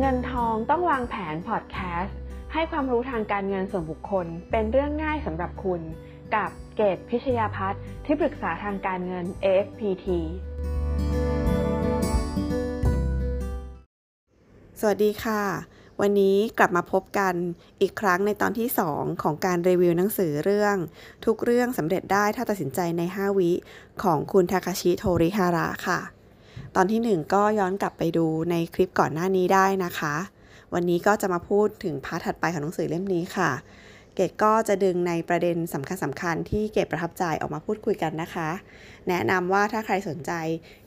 เงินทองต้องวางแผนพอดแคสต์ให้ความรู้ทางการเงินส่วนบุคคล เป็นเรื่องง่ายสำหรับคุณ กับเกตพิชยาพัฒน์ที่ปรึกษาทางการเงิน AFPT สวัสดีค่ะ วันนี้กลับมาพบกันอีกครั้งในตอนที่ 2 ของการรีวิวหนังสือเรื่อง ทุกเรื่องสำเร็จได้ถ้าตัดสินใจใน 5 วิ ของคุณทาคาชิโทริฮาระค่ะ ตอนที่ 1 ก็ย้อนกลับไปดูในคลิปก่อนหน้านี้ได้นะคะ วันนี้ก็จะมาพูดถึงพาร์ทถัดไปของหนังสือเล่มนี้ค่ะ เกดก็จะดึงในประเด็นสำคัญสำคัญที่เกดประทับใจออกมาพูดคุยกันนะคะ แนะนำว่าถ้าใครสนใจ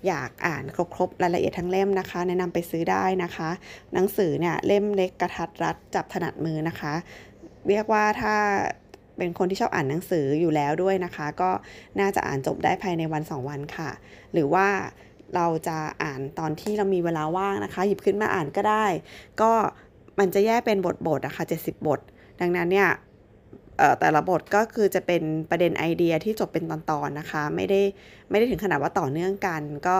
อยากอ่านครบๆรายละเอียดทั้งเล่มนะคะ แนะนำไปซื้อได้นะคะ หนังสือเนี่ยเล่มเล็กกระทัดรัดจับถนัดมือนะคะ เรียกว่าถ้าเป็นคนที่ชอบอ่านหนังสืออยู่แล้วด้วยนะคะ ก็น่าจะอ่านจบได้ภายในวัน 2 วันค่ะ หรือว่า เราจะอ่านตอนที่เรามีเวลาว่างนะคะ หยิบขึ้นมาอ่านก็ได้ ก็มันจะแยกเป็นบทๆนะคะ70 บท ดังนั้นเนี่ยแต่ละบทก็คือจะเป็นประเด็นไอเดียที่จบเป็นตอนๆนะคะ ไม่ได้ไม่ได้ถึงขนาดว่าต่อเนื่องกัน ก็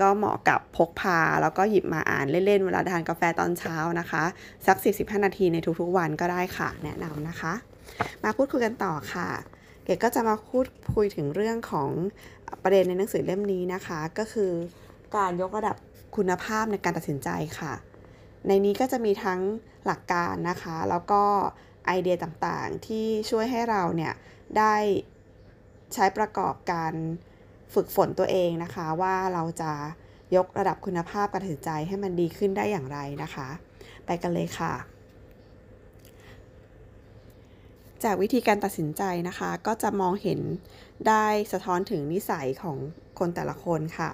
ก็เหมาะกับพกพา แล้วก็หยิบมาอ่านเล่นๆ เวลาทานกาแฟตอนเช้านะคะ สัก45นาทีในทุกๆ วันก็ได้ค่ะ แนะนำนะคะ มาพูดคุยกันต่อค่ะ เกดก็จะมาพูดคุยถึงเรื่องของ ประเด็นในหนังสือเล่มนี้นะคะ ก็คือการยกระดับคุณภาพในการตัดสินใจค่ะ ในนี้ก็จะมีทั้งหลักการนะคะ แล้วก็ไอเดียต่างๆ ที่ช่วยให้เราเนี่ยได้ใช้ประกอบการฝึกฝนตัวเองนะคะ ว่าเราจะยกระดับคุณภาพการตัดสินใจให้มันดีขึ้นได้อย่างไรนะคะ ไปกันเลยค่ะ จากวิธีการตัดสินใจนะคะ ก็จะมองเห็นได้สะท้อนถึงนิสัยของคนแต่ละคนค่ะ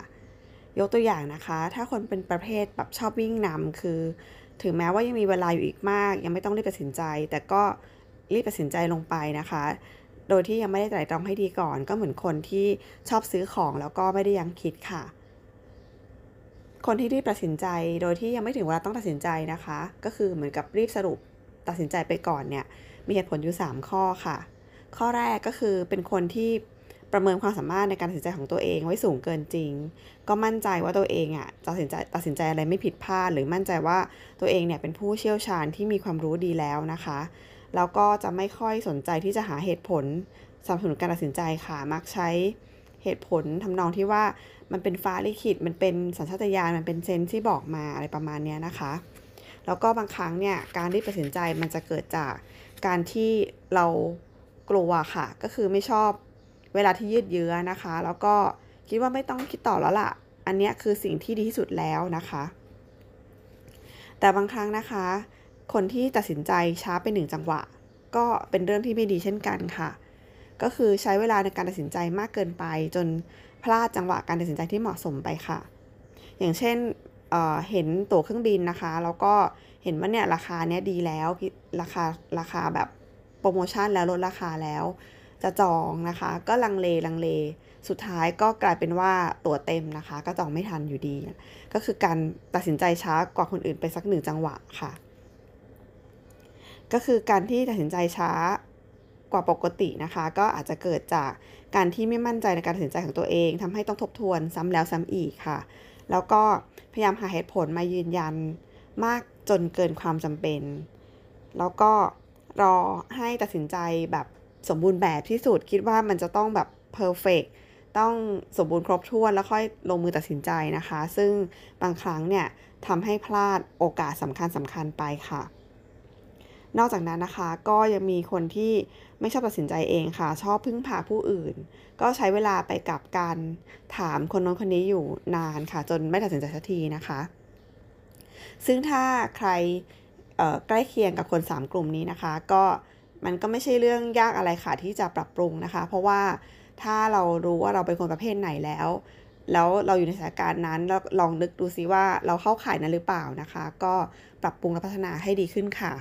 ยกตัวอย่างนะคะ ถ้าคนเป็นประเภทแบบชอบวิ่งนำคือ ถึงแม้ว่ายังมีเวลาอยู่อีกมาก ยังไม่ต้องรีบตัดสินใจ แต่ก็รีบตัดสินใจลงไปนะคะ โดยที่ยังไม่ได้ไตร่ตรองให้ดีก่อน ก็เหมือนคนที่ชอบซื้อของแล้วก็ไม่ได้ยังคิดค่ะ คนที่รีบตัดสินใจ โดยที่ยังไม่ถึงเวลาต้องตัดสินใจนะคะ ก็คือเหมือนกับรีบสรุป ตัดสินใจไปก่อนเนี่ยมีเหตุผลอยู่ 3 ข้อค่ะ ข้อแรกก็คือเป็นคนที่ประเมินความสามารถในการตัดสินใจของตัวเองไว้สูงเกินจริง ก็มั่นใจว่าตัวเองอะตัดสินใจตัดสินใจอะไรไม่ผิดพลาด หรือมั่นใจว่าตัวเองเนี่ยเป็นผู้เชี่ยวชาญที่มีความรู้ดีแล้วนะคะ แล้วก็จะไม่ค่อยสนใจที่จะหาเหตุผลสนับสนุนการตัดสินใจค่ะ มักใช้เหตุผลทำนองที่ว่ามันเป็นฟ้าลิขิต มันเป็นสัญชาตญาณ มันเป็นเซนที่บอกมาอะไรประมาณนี้นะคะ แล้วก็บางครั้งเนี่ยการรีบตัดสินใจมันจะเกิดจากการที่เรากลัวค่ะ ก็คือไม่ชอบเวลาที่ยืดเยื้อนะคะ แล้วก็คิดว่าไม่ต้องคิดต่อแล้วล่ะ อันนี้คือสิ่งที่ดีที่สุดแล้วนะคะ แต่บางครั้งนะคะ คนที่ตัดสินใจช้าไปหนึ่งจังหวะ ก็เป็นเรื่องที่ไม่ดีเช่นกันค่ะ ก็คือใช้เวลาในการตัดสินใจมากเกินไป จนพลาดจังหวะการตัดสินใจที่เหมาะสมไปค่ะ อย่างเช่น เห็นตั๋วเครื่องบินนะคะ แล้วก็เห็นว่าเนี่ยราคาเนี้ยดีแล้วราคาราคาแบบโปรโมชั่นแล้วลดราคาแล้ว จะจองนะคะ ก็ลังเลลังเล สุดท้ายก็กลายเป็นว่าตั๋วเต็มนะคะ ก็จองไม่ทันอยู่ดี ก็คือการตัดสินใจช้ากว่าคนอื่นไปสักหนึ่งจังหวะค่ะ ก็คือการที่ตัดสินใจช้ากว่าปกตินะคะ ก็อาจจะเกิดจากการที่ไม่มั่นใจในการตัดสินใจของตัวเองทำให้ต้องทบทวนซ้ำแล้วซ้ำอีกค่ะ แล้วก็พยายามหาเหตุผลมายืนยันมากจนเกินความจำเป็น แล้วก็รอให้ตัดสินใจแบบสมบูรณ์แบบที่สุด คิดว่ามันจะต้องแบบเพอร์เฟกต้องสมบูรณ์ครบถ้วนแล้วค่อยลงมือตัดสินใจนะคะ ซึ่งบางครั้งเนี่ยทำให้พลาดโอกาสสำคัญสำคัญไปค่ะ นอกจากนั้นนะคะก็ยังมีคนที่ ไม่ชอบตัดสินใจเองค่ะ ชอบพึ่งพาผู้อื่น ก็ใช้เวลาไปกับการถามคนโน้นคนนี้อยู่นานค่ะ จนไม่ตัดสินใจสักทีนะคะ ซึ่งถ้าใครใกล้เคียงกับคน 3 กลุ่มนี้นะคะ ก็มันก็ไม่ใช่เรื่องยากอะไรค่ะที่จะปรับปรุงนะคะ เพราะว่าถ้าเรารู้ว่าเราเป็นคนประเภทไหนแล้ว แล้วเราอยู่ในสถานการณ์นั้นแล้วลองนึกดูซิว่าเราเข้าข่ายนั้นหรือเปล่านะคะ ก็ปรับปรุงและพัฒนาให้ดีขึ้นค่ะ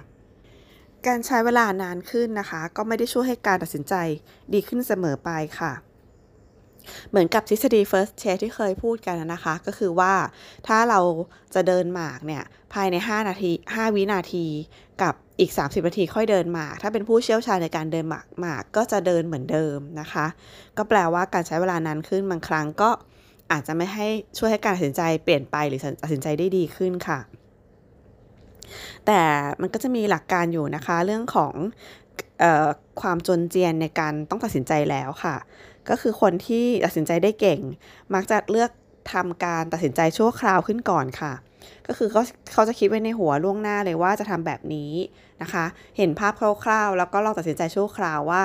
การใช้เวลานานขึ้นนะคะ ก็ไม่ได้ช่วยให้การตัดสินใจดีขึ้นเสมอไปค่ะ เหมือนกับทฤษฎี first chair ที่เคยพูดกันนะคะ ก็คือว่าถ้าเราจะเดินหมากเนี่ยภายใน 5 นาที 5 วินาทีกับอีก 30 นาทีค่อยเดินหมาก ถ้าเป็นผู้เชี่ยวชาญในการเดินหมากหมากก็จะเดินเหมือนเดิมนะคะ ก็แปลว่าการใช้เวลานานขึ้นบางครั้งก็อาจจะไม่ให้ช่วยให้การตัดสินใจเปลี่ยนไปหรือตัดสินใจได้ดีขึ้นค่ะ แต่มันก็จะมีหลักการอยู่นะคะเรื่องของออความจนเจียนในการต้องตัดสินใจแล้วค่ะ ก็คือคนที่ตัดสินใจได้เก่ง มักจะเลือกทำการตัดสินใจชั่วคราวขึ้นก่อนค่ะ ก็คือเขาเขาจะคิดไว้ในหัวล่วงหน้าเลยว่าจะทำแบบนี้นะคะ เห็นภาพคร่าวๆ แล้วก็ลองตัดสินใจชั่วคราวว่า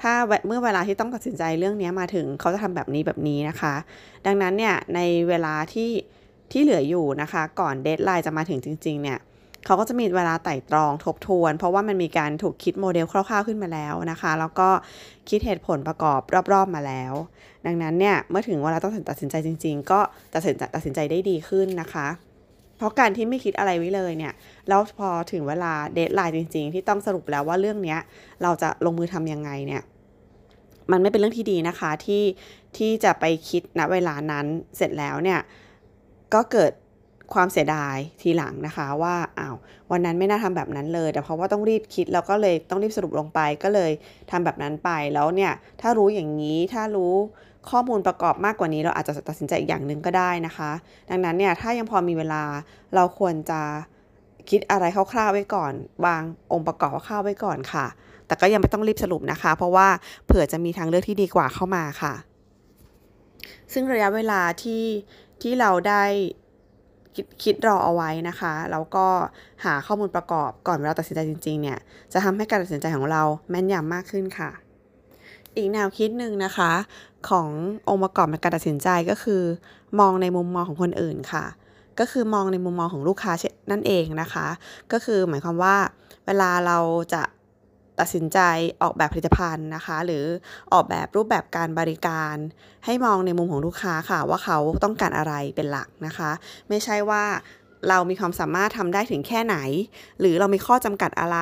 ถ้าเมื่อเวลาที่ต้องตัดสินใจเรื่องนี้มาถึงเขาจะทำแบบนี้แบบนี้นะคะ ดังนั้นเนี่ยในเวลาที่ที่เหลืออยู่นะคะ ก่อน deadline จะมาถึงจริง ๆ เนี่ย เขาก็จะมีเวลาไตร่ตรองทบทวน เพราะว่ามันมีการถูกคิดโมเดลคร่าวๆขึ้นมาแล้วนะคะ แล้วก็คิดเหตุผลประกอบรอบๆมาแล้ว ดังนั้นเนี่ยเมื่อถึงเวลาต้องตัดสินใจจริง ๆ ก็ตัดสินตัดสินใจได้ดีขึ้นนะคะเพราะการที่ไม่คิดอะไรไว้เลยเนี่ย แล้วพอถึงเวลาเดทไลน์จริง ๆ ที่ต้องสรุปแล้วว่าเรื่องนี้เราจะลงมือทำยังไงเนี่ย มันไม่เป็นเรื่องที่ดีนะคะที่ที่จะไปคิดณเวลานั้นเสร็จแล้วเนี่ย ก็เกิด ความเสียดายทีหลังนะคะว่าอ้าววันนั้นไม่น่าทำแบบนั้นเลย แต่เพราะว่าต้องรีบคิดแล้วก็เลยต้องรีบสรุปลงไปก็เลยทำแบบนั้นไปแล้วเนี่ยถ้ารู้อย่างนี้ถ้ารู้ข้อมูลประกอบมากกว่านี้เราอาจจะตัดสินใจอีกอย่างหนึ่งก็ได้นะคะ ดังนั้นเนี่ยถ้ายังพอมีเวลาเราควรจะคิดอะไรคร่าวๆไว้ก่อนวางองค์ประกอบคร่าวๆไว้ก่อนค่ะ แต่ก็ยังไม่ต้องรีบสรุปนะคะ เพราะว่าเผื่อจะมีทางเลือกที่ดีกว่าเข้ามาค่ะ ซึ่งระยะเวลาที่ที่เราได้ คิดคิดรอเอาไว้นะคะ แล้วก็หาข้อมูลประกอบก่อนเวลาตัดสินใจจริงๆเนี่ย จะทำให้การตัดสินใจของเราแม่นยำมากขึ้นค่ะ อีกแนวคิดหนึ่งนะคะ ขององค์ประกอบในการตัดสินใจก็คือ มองในมุมมองของคนอื่นค่ะ ก็คือมองในมุมมองของลูกค้านั่นเองนะคะ ก็คือหมายความว่า เวลาเราจะ ตัดสินใจออกแบบผลิตภัณฑ์นะคะ หรือออกแบบรูปแบบการบริการ ให้มองในมุมของลูกค้าค่ะว่าเขาต้องการอะไรเป็นหลักนะคะ ไม่ใช่ว่าเรามีความสามารถทำได้ถึงแค่ไหน หรือเรามีข้อจำกัดอะไร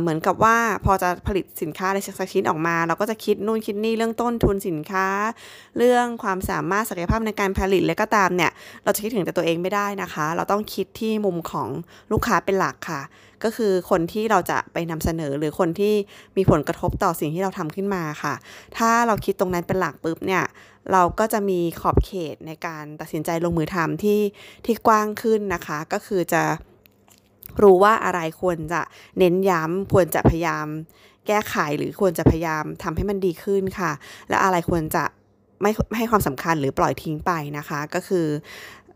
เหมือนกับว่าพอจะผลิตสินค้าอะไรสักชิ้นออกมา เราก็จะคิดนู่นคิดนี่เรื่องต้นทุนสินค้า เรื่องความสามารถศักยภาพในการผลิตและก็ตามเนี่ย เราจะคิดถึงแต่ตัวเองไม่ได้นะคะ เราต้องคิดที่มุมของลูกค้าเป็นหลักค่ะ ก็คือคนที่เราจะไปนำเสนอหรือคนที่มีผลกระทบต่อสิ่งที่เราทำขึ้นมาค่ะ ถ้าเราคิดตรงนั้นเป็นหลักปุ๊บเนี่ยเราก็จะมีขอบเขตในการตัดสินใจลงมือทำที่ที่กว้างขึ้นนะคะ ก็คือจะ รู้ว่าอะไรควรจะเน้นย้ำควรจะพยายาม แก้ไขหรือควรจะพยายามทำให้มันดีขึ้นค่ะ และอะไรควรจะไม่ให้ความสำคัญหรือปล่อยทิ้งไปนะคะ ก็คือ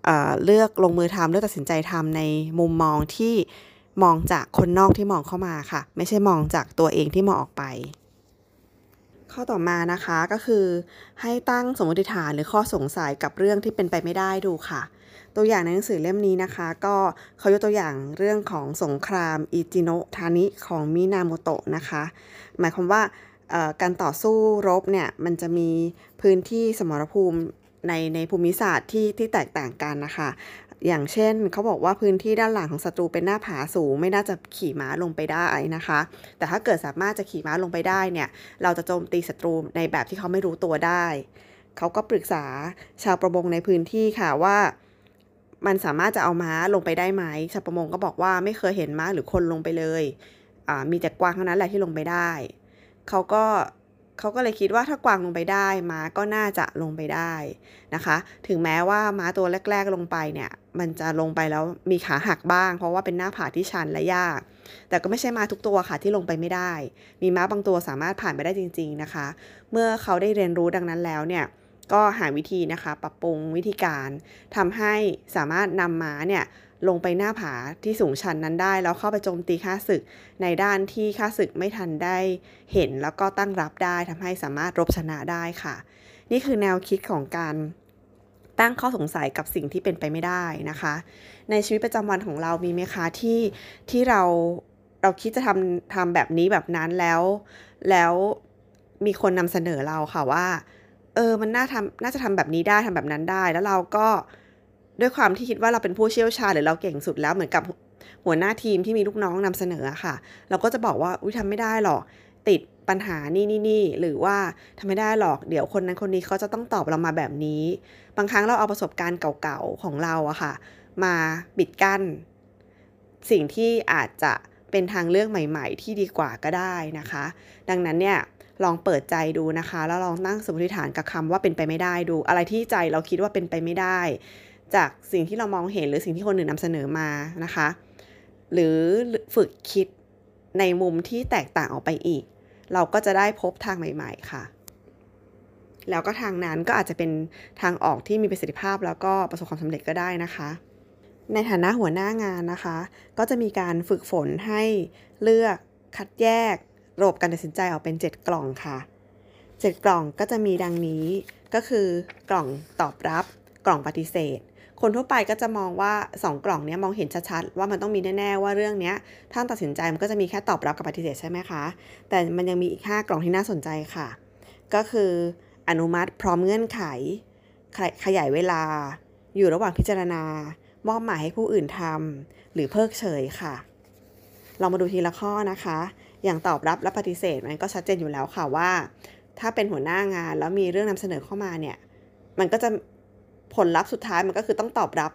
เอเลือกลงมือทำเลือกตัดสินใจทำในมุมมองที่มองจากคนนอกที่มองเข้ามาค่ะ ไม่ใช่มองจากตัวเองที่มองออกไป ข้อต่อมานะคะก็คือให้ตั้งสมมติฐานหรือข้อสงสัยกับเรื่องที่เป็นไปไม่ได้ดูค่ะ ตัวอย่างในหนังสือเล่มนี้นะคะ ก็เขายกตัวอย่างเรื่องของสงครามอิจิโนะทานิของมินาโมโตะนะคะ หมายความว่าการต่อสู้รบเนี่ยมันจะมีพื้นที่สมรภูมิในในภูมิศาสตร์ที่ที่แตกต่างกันนะคะอย่างเช่นเขาบอกว่าพื้นที่ด้านหลังของศัตรูเป็นหน้าผาสูง ไม่น่าจะขี่ม้าลงไปได้นะคะ แต่ถ้าเกิดสามารถจะขี่ม้าลงไปได้เนี่ย เราจะโจมตีศัตรูในแบบที่เขาไม่รู้ตัวได้ เขาก็ปรึกษาชาวประมงในพื้นที่ค่ะว่า มันสามารถจะเอาม้าลงไปได้ไหมชาวประมงก็บอกว่าไม่เคยเห็นม้าหรือคนลงไปเลยมีแต่กวางเท่านั้นแหละที่ลงไปได้เขาก็เขาก็เลยคิดว่าถ้ากวางลงไปได้ ม้าก็น่าจะลงไปได้นะคะ ถึงแม้ว่าม้าตัวแรก ๆลงไปเนี่ยมันจะลงไปแล้วมีขาหักบ้าง เพราะว่าเป็นหน้าผาที่ชันและยาก แต่ก็ไม่ใช่ม้าทุกตัวค่ะที่ลงไปไม่ได้ มีม้าบางตัวสามารถผ่านไปได้จริง ๆนะคะ เมื่อเขาได้เรียนรู้ดังนั้นแล้วเนี่ย ก็หาวิธีนะคะปรับปรุงวิธีการทำให้สามารถนำม้าเนี่ยลงไปหน้าผาที่สูงชันนั้นได้ แล้วเข้าไปโจมตีข้าศึกในด้านที่ข้าศึกไม่ทันได้เห็นแล้วก็ตั้งรับได้ทำให้สามารถรบชนะได้ค่ะ นี่คือแนวคิดของการตั้งข้อสงสัยกับสิ่งที่เป็นไปไม่ได้นะคะ ในชีวิตประจำวันของเรามีไหมคะที่ที่เราเราคิดจะทำทำแบบนี้แบบนั้นแล้ว แล้วมีคนนำเสนอเราค่ะว่า เออมันน่าทำน่าจะทำแบบนี้ได้ทำแบบนั้นได้ แล้วเราก็ด้วยความที่คิดว่าเราเป็นผู้เชี่ยวชาญหรือเราเก่งสุดแล้วเหมือนกับหัวหน้าทีมที่มีลูกน้องนำเสนอค่ะ เราก็จะบอกว่าอุ้ยทำไม่ได้หรอกติดปัญหานี่นี่นี่หรือว่าทำไม่ได้หรอกเดี๋ยวคนนั้นคนนี้เขาจะต้องตอบเรามาแบบนี้ บางครั้งเราเอาประสบการณ์เก่าๆของเราอะค่ะ มาบิดกั้น สิ่งที่อาจจะเป็นทางเลือกใหม่ ๆ ที่ดีกว่าก็ได้นะคะ ดังนั้นเนี่ย ลองเปิดใจดูนะคะ แล้วลองตั้งสมมติฐานกับคำว่าเป็นไปไม่ได้ดู อะไรที่ใจเราคิดว่าเป็นไปไม่ได้ จากสิ่งที่เรามองเห็นหรือสิ่งที่คนอื่นนำเสนอมานะคะ หรือฝึกคิดในมุมที่แตกต่างออกไปอีก เราก็จะได้พบทางใหม่ ๆ ค่ะ แล้วก็ทางนั้นก็อาจจะเป็นทางออกที่มีประสิทธิภาพแล้วก็ประสบความสำเร็จก็ได้นะคะในฐานะหัวหน้างานนะคะ ก็จะมีการฝึกฝนให้เลือกคัดแยก ระบบการตัดสินใจออกเป็น 7 กล่องค่ะ 7 กล่องก็จะมีดังนี้ก็คือกล่องตอบรับ กล่องปฏิเสธ คนทั่วไปก็จะมองว่า 2 กล่องนี้มองเห็นชัดๆ ว่ามันต้องมีแน่ๆว่าเรื่องนี้ถ้าตัดสินใจมันก็จะมีแค่ตอบรับกับปฏิเสธใช่ไหมคะ แต่มันยังมีอีก 5 กล่องที่น่าสนใจค่ะ ก็คืออนุมัติพร้อมเงื่อนไข ขยายเวลา อยู่ระหว่างพิจารณา มอบหมายให้ผู้อื่นทำหรือเพิกเฉยค่ะ เรามาดูทีละข้อนะคะ อย่างตอบรับและปฏิเสธมันก็ชัดเจนอยู่แล้วค่ะว่า ถ้าเป็นหัวหน้างานแล้วมีเรื่องนำเสนอเข้ามาเนี่ย มันก็จะผลลัพธ์สุดท้ายมันก็คือต้องตอบรับ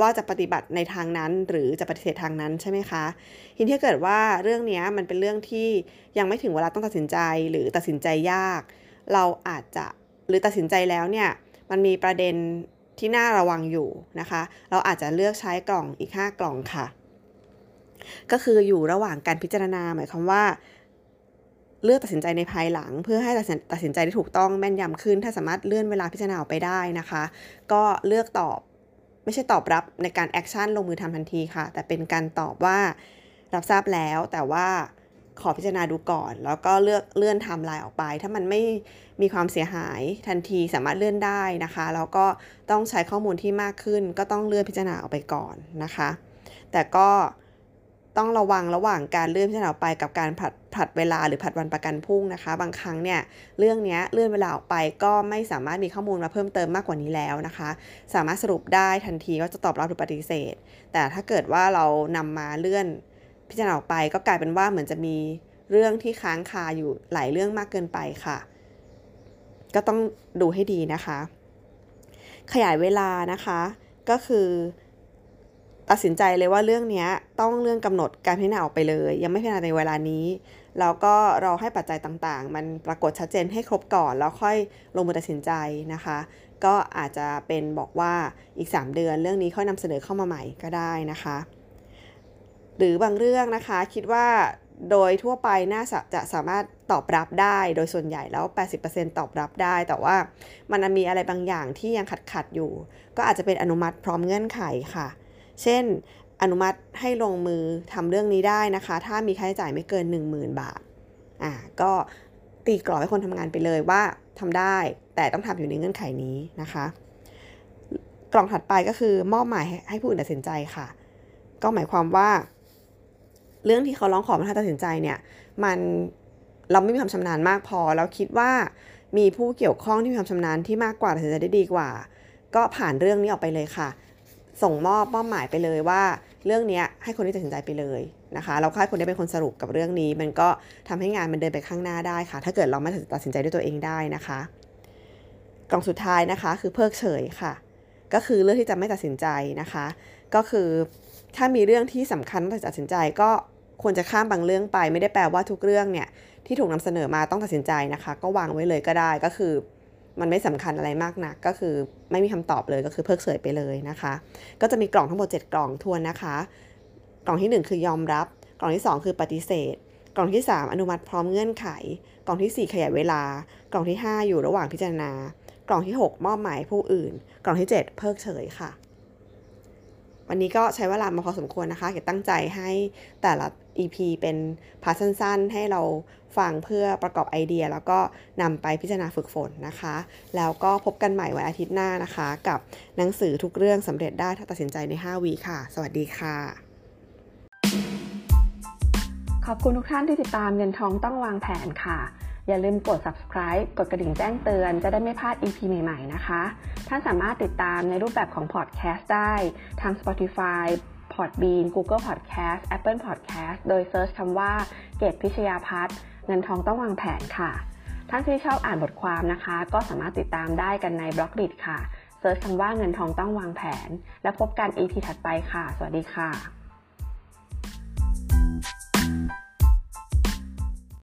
ว่าจะปฏิบัติในทางนั้นหรือจะปฏิเสธทางนั้นใช่ไหมคะทีนี้เกิดว่าเรื่องนี้มันเป็นเรื่องที่ยังไม่ถึงเวลาต้องตัดสินใจหรือตัดสินใจยาก เราอาจจะหรือตัดสินใจแล้วเนี่ยมันมีประเด็นที่น่าระวังอยู่นะคะ เราอาจจะเลือกใช้กล่องอีก 5 กล่องค่ะ ก็คืออยู่ระหว่างการพิจารณาหมายความว่า เลือกตัดสินใจในภายหลัง เพื่อให้ตัดสินใจที่ถูกต้องแม่นยำขึ้น ถ้าสามารถเลื่อนเวลาพิจารณาออกไปได้นะคะ ก็เลือกตอบไม่ใช่ตอบรับในการ action ลงมือทำทันทีค่ะ แต่เป็นการตอบว่ารับทราบแล้วแต่ว่าขอพิจารณาดูก่อน แล้วก็เลือกเลื่อนไทม์ไลน์ออกไป ถ้ามันไม่มีความเสียหายทันทีสามารถเลื่อนได้นะคะ แล้วก็ต้องใช้ข้อมูลที่มากขึ้น ก็ต้องเลื่อนพิจารณาออกไปก่อนนะคะ แต่ก็ ต้องระวังระหว่างการเลื่อนพิจารณาออกไปกับการผัดผัดเวลาหรือผัดวันประกันพรุ่งนะคะ บางครั้งเนี่ยเรื่องนี้เลื่อนเวลาออกไปก็ไม่สามารถมีข้อมูลมาเพิ่มเติมมากกว่านี้แล้วนะคะ สามารถสรุปได้ทันทีว่าจะตอบรับหรือปฏิเสธ แต่ถ้าเกิดว่าเรานำมาเลื่อนพิจารณาออกไป ก็กลายเป็นว่าเหมือนจะมีเรื่องที่ค้างคาอยู่หลายเรื่องมากเกินไปค่ะ ก็ต้องดูให้ดีนะคะ ขยายเวลานะคะก็คือ ตัดสินใจเลยว่าเรื่องนี้ต้องเรื่องกำหนดการพิจารณาออกไปเลย ยังไม่พิจารณาในเวลานี้แล้วก็รอให้ปัจจัยต่างๆ มันปรากฏชัดเจนให้ครบก่อน แล้วค่อยลงมือตัดสินใจนะคะ ก็อาจจะเป็นบอกว่าอีก 3 เดือนเรื่องนี้ค่อยนำเสนอเข้ามาใหม่ก็ได้นะคะ หรือบางเรื่องนะคะคิดว่าโดยทั่วไปน่าจะสามารถตอบรับได้โดยส่วนใหญ่แล้ว 80%ตอบรับได้ แต่ว่ามันมีอะไรบางอย่างที่ยังขัดขัดอยู่ ก็อาจจะเป็นอนุมัติพร้อมเงื่อนไขค่ะ เช่น อนุมัติให้ลงมือทำเรื่องนี้ได้นะคะ ถ้ามีค่าใช้จ่ายไม่เกิน 10,000 บาทอ่าก็ตีกรอบให้คนทำงานไปเลยว่าทำได้ แต่ต้องทำอยู่ในเงื่อนไขนี้นะคะ กล่องถัดไปก็คือมอบหมายให้ผู้อื่นตัดสินใจค่ะ ก็หมายความว่า เรื่องที่เขาร้องขอมาให้ตัดสินใจเนี่ย มันเราไม่มีความชำนาญมากพอแล้วคิดว่ามีผู้เกี่ยวข้องที่มีความชำนาญที่มากกว่าตัดสินใจได้ดีกว่า ก็ผ่านเรื่องนี้ออกไปเลยค่ะ ส่งมอบมอบหมายไปเลยว่า เรื่องนี้ให้คนที่ตัดสินใจไปเลยนะคะเราให้คนนี้เป็นคนสรุปกับเรื่องนี้ มันก็ทำให้งานมันเดินไปข้างหน้าได้ค่ะ ถ้าเกิดเราไม่ตัดสินใจด้วยตัวเองได้นะคะ กล่องสุดท้ายนะคะ คือเพิกเฉยค่ะ ก็คือเรื่องที่จะไม่ตัดสินใจนะคะ ก็คือถ้ามีเรื่องที่สำคัญต้องตัดสินใจก็ควรจะข้ามบางเรื่องไป ไม่ได้แปลว่าทุกเรื่องเนี่ยที่ถูกนำเสนอมาต้องตัดสินใจนะคะ ก็วางไว้เลยก็ได้ก็คือ มันไม่สำคัญอะไรมากนัก ก็คือไม่มีคำตอบเลยก็คือเพิกเฉยไปเลยนะคะ ก็จะมีกล่องทั้งหมด 7 กล่องทวนนะคะ กล่องที่ 1 คือยอมรับ กล่องที่ 2 คือปฏิเสธ กล่องที่ 3 อนุมัติพร้อมเงื่อนไข กล่องที่ 4 ขยายเวลา กล่องที่ 5 อยู่ระหว่างพิจารณา กล่องที่ 6 มอบหมายผู้อื่น กล่องที่ 7 เพิกเฉยค่ะ วันนี้ก็ใช้เวลามาพอสมควรนะคะเก็บตั้งใจให้แต่ละ EP เป็น part สั้นๆ ให้เราฟังเพื่อประกอบไอเดีย แล้วก็นำไปพิจารณาฝึกฝนนะคะ แล้วก็พบกันใหม่วันอาทิตย์หน้านะคะ กับหนังสือทุกเรื่องสำเร็จได้ถ้าตัดสินใจใน 5 วีค่ะ สวัสดีค่ะ ขอบคุณทุกท่านที่ติดตามเงินทองต้องวางแผนค่ะ อย่าลืมกด subscribe กดกระดิ่งแจ้งเตือน จะได้ไม่พลาด EP ใหม่ ๆ นะคะ ท่านสามารถติดตามในรูปแบบของ podcast ได้ทาง Spotify Podbean Google Podcast Apple Podcast โดยเซิร์ชคำว่าเกตพิชยาพัฒน์เงินทองต้องวางแผนค่ะ ท่านที่ชอบอ่านบทความนะคะ ก็สามารถติดตามได้กันในบล็อกดิค่ะเซิร์ชคำว่าเงินทองต้องวางแผน และพบกัน EP ถัดไปค่ะ สวัสดีค่ะ